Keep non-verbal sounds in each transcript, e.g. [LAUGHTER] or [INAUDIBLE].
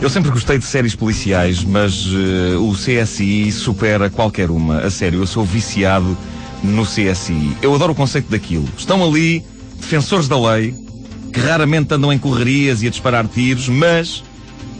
Eu sempre gostei de séries policiais, mas uh, o CSI supera qualquer uma. A sério, eu sou viciado no CSI. Eu adoro o conceito daquilo. Estão ali defensores da lei, que raramente andam em correrias e a disparar tiros, mas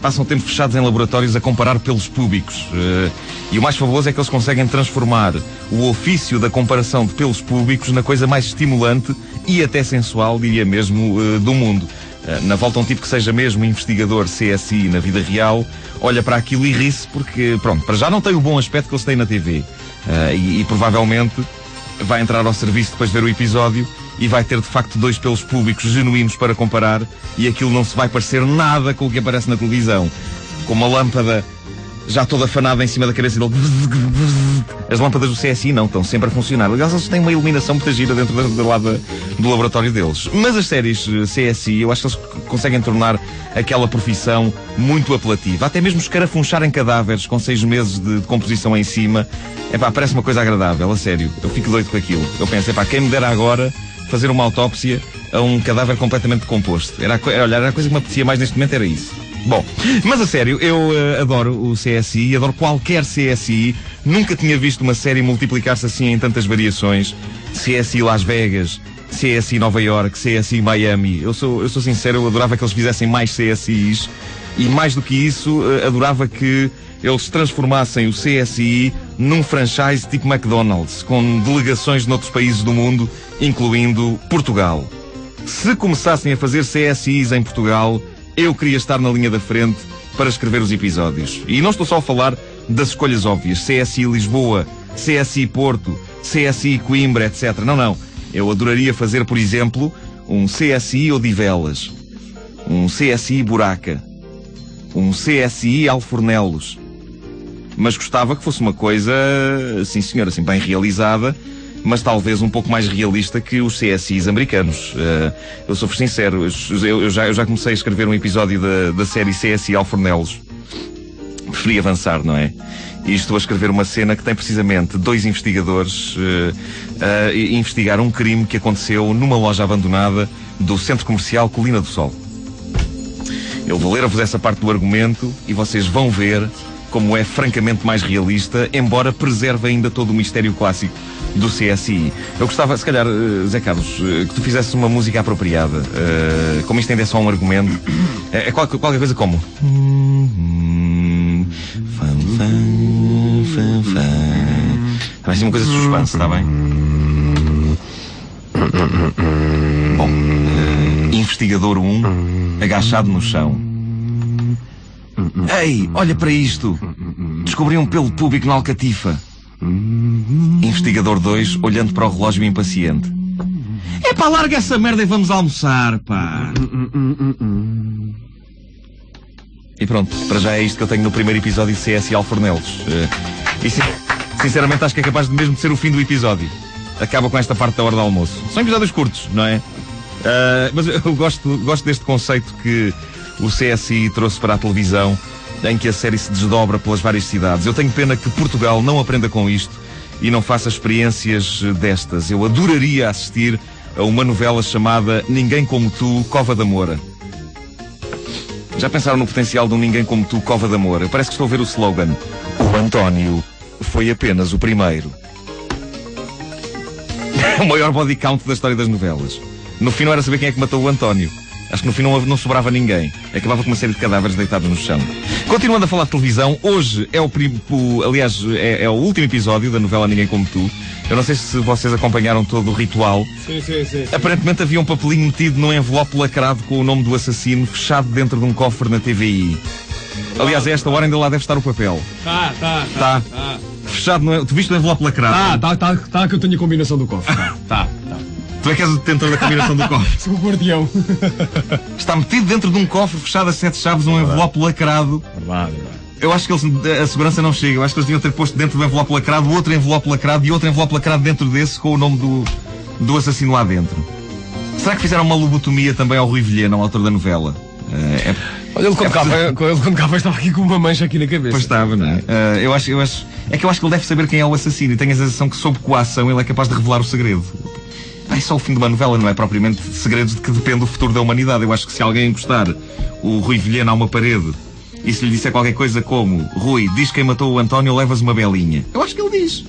passam tempo fechados em laboratórios a comparar pelos públicos. Uh, e o mais fabuloso é que eles conseguem transformar o ofício da comparação de pelos públicos na coisa mais estimulante e até sensual, diria mesmo, uh, do mundo. Uh, na volta um tipo que seja mesmo investigador CSI na vida real, olha para aquilo e ri-se porque, pronto, para já não tem o bom aspecto que eles têm na TV. E, e provavelmente vai entrar ao serviço depois de ver o episódio e vai ter de facto dois pelos públicos genuínos para comparar e aquilo não se vai parecer nada com o que aparece na televisão. Com uma lâmpada já toda afanada em cima da cabeça dele. As lâmpadas do CSI não estão sempre a funcionar. Aliás, eles têm uma iluminação muito gira dentro do, do lado do laboratório deles. Mas as séries eh, CSI, eu acho que eles conseguem tornar aquela profissão muito apelativa. Até mesmo escarafuncharem cadáveres com seis meses de, de composição em cima. É pá, parece uma coisa agradável, a sério. Eu fico doido com aquilo. Eu penso, é pá, quem me dera agora fazer uma autópsia a um cadáver completamente decomposto. Era, olha, era a coisa que me apetecia mais neste momento, era isso. Bom, mas a sério, eu uh, adoro o CSI, adoro qualquer CSI. Nunca tinha visto uma série multiplicar-se assim em tantas variações. CSI Las Vegas, CSI Nova York, CSI Miami. Eu sou, eu sou sincero, eu adorava que eles fizessem mais CSIs. E mais do que isso, uh, adorava que eles transformassem o CSI num franchise tipo McDonald's, com delegações noutros países do mundo, incluindo Portugal. Se começassem a fazer CSIs em Portugal, eu queria estar na linha da frente para escrever os episódios. E não estou só a falar das escolhas óbvias, CSI Lisboa, CSI Porto, CSI Coimbra, etc. Não, não. Eu adoraria fazer, por exemplo, um CSI Odivelas, um CSI Buraca, um CSI Alfornelos, mas gostava que fosse uma coisa, sim senhor, assim, bem realizada, mas talvez um pouco mais realista que os CSIs americanos. Uh, eu sou sincero, eu, eu, já, eu já comecei a escrever um episódio da, da série CSI Alfornelos. Preferi avançar, não é? E estou a escrever uma cena que tem precisamente dois investigadores uh, a investigar um crime que aconteceu numa loja abandonada do centro comercial Colina do Sol. Eu vou ler-vos essa parte do argumento e vocês vão ver como é francamente mais realista, embora preserve ainda todo o mistério clássico do CSI. Eu gostava, se calhar, uh, Zé Carlos, uh, que tu fizesses uma música apropriada. Uh, como isto ainda é só um argumento, é, é qualquer, qualquer coisa como. Vai ser uma coisa de suspense, está bem? Bom, investigador 1, agachado no chão Ei, olha para isto! Descobri um pelo público na Alcatifa. Investigador 2, olhando para o relógio impaciente. É pá, larga essa merda e vamos almoçar, pá. E pronto, para já é isto que eu tenho no primeiro episódio de CS Alfornelos. Uh, e sinceramente acho que é capaz de mesmo de ser o fim do episódio. Acaba com esta parte da hora do almoço. São episódios curtos, não é? Uh, mas eu gosto, gosto deste conceito que o CSI trouxe para a televisão, em que a série se desdobra pelas várias cidades. Eu tenho pena que Portugal não aprenda com isto e não faça experiências destas. Eu adoraria assistir a uma novela chamada Ninguém Como Tu, Cova da Moura. Já pensaram no potencial de um Ninguém Como Tu, Cova da Moura? Parece que estou a ver o slogan. O António foi apenas o primeiro. [LAUGHS] o maior body count da história das novelas. No fim não era saber quem é que matou o António. Acho que no fim não, não sobrava ninguém. Acabava com uma série de cadáveres deitados no chão. Continuando a falar de televisão, hoje é o, o aliás, é, é, o último episódio da novela Ninguém Como Tu. Eu não sei se vocês acompanharam todo o ritual. Sim, sim, sim, sim. Aparentemente havia um papelinho metido num envelope lacrado com o nome do assassino fechado dentro de um cofre na TVI. Aliás, a esta hora ainda lá deve estar o papel. Tá, tá, tá. tá. tá. Fechado no. Tu viste o envelope lacrado? Tá, tá, tá, tá que eu tenho a combinação do cofre. [LAUGHS] tá, tá. Tu é que és o detentor da combinação do [LAUGHS] cofre. Sou o guardião. Está metido dentro de um cofre fechado a sete chaves, um envelope lacrado. Verdade, verdade. Eu acho que eles, a segurança não chega. Eu acho que eles deviam ter posto dentro do envelope lacrado outro envelope lacrado e outro envelope lacrado dentro desse com o nome do, do assassino lá dentro. Será que fizeram uma lobotomia também ao Rui Vilhena, ao autor da novela? Uh, é... Olha, ele quando, é cá, ele quando cá estava aqui com uma mancha aqui na cabeça. Pois estava, não é? Uh, eu acho, eu acho, é que eu acho que ele deve saber quem é o assassino e tenho a sensação que sob coação ele é capaz de revelar o segredo é só o fim de uma novela, não é propriamente segredos de que depende o futuro da humanidade. Eu acho que se alguém encostar o Rui Vilhena a uma parede E se lhe disser qualquer coisa como Rui, diz quem matou o António, levas uma belinha. Eu acho que ele diz.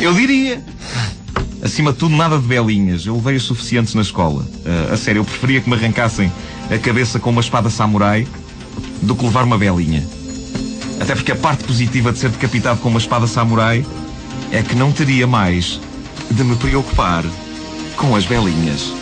Eu diria. Acima de tudo, nada de belinhas. Eu levei os suficientes na escola. Uh, a sério, eu preferia que me arrancassem a cabeça com uma espada samurai do que levar uma belinha. Até porque a parte positiva de ser decapitado com uma espada samurai é que não teria mais de me preocupar com as belinhas.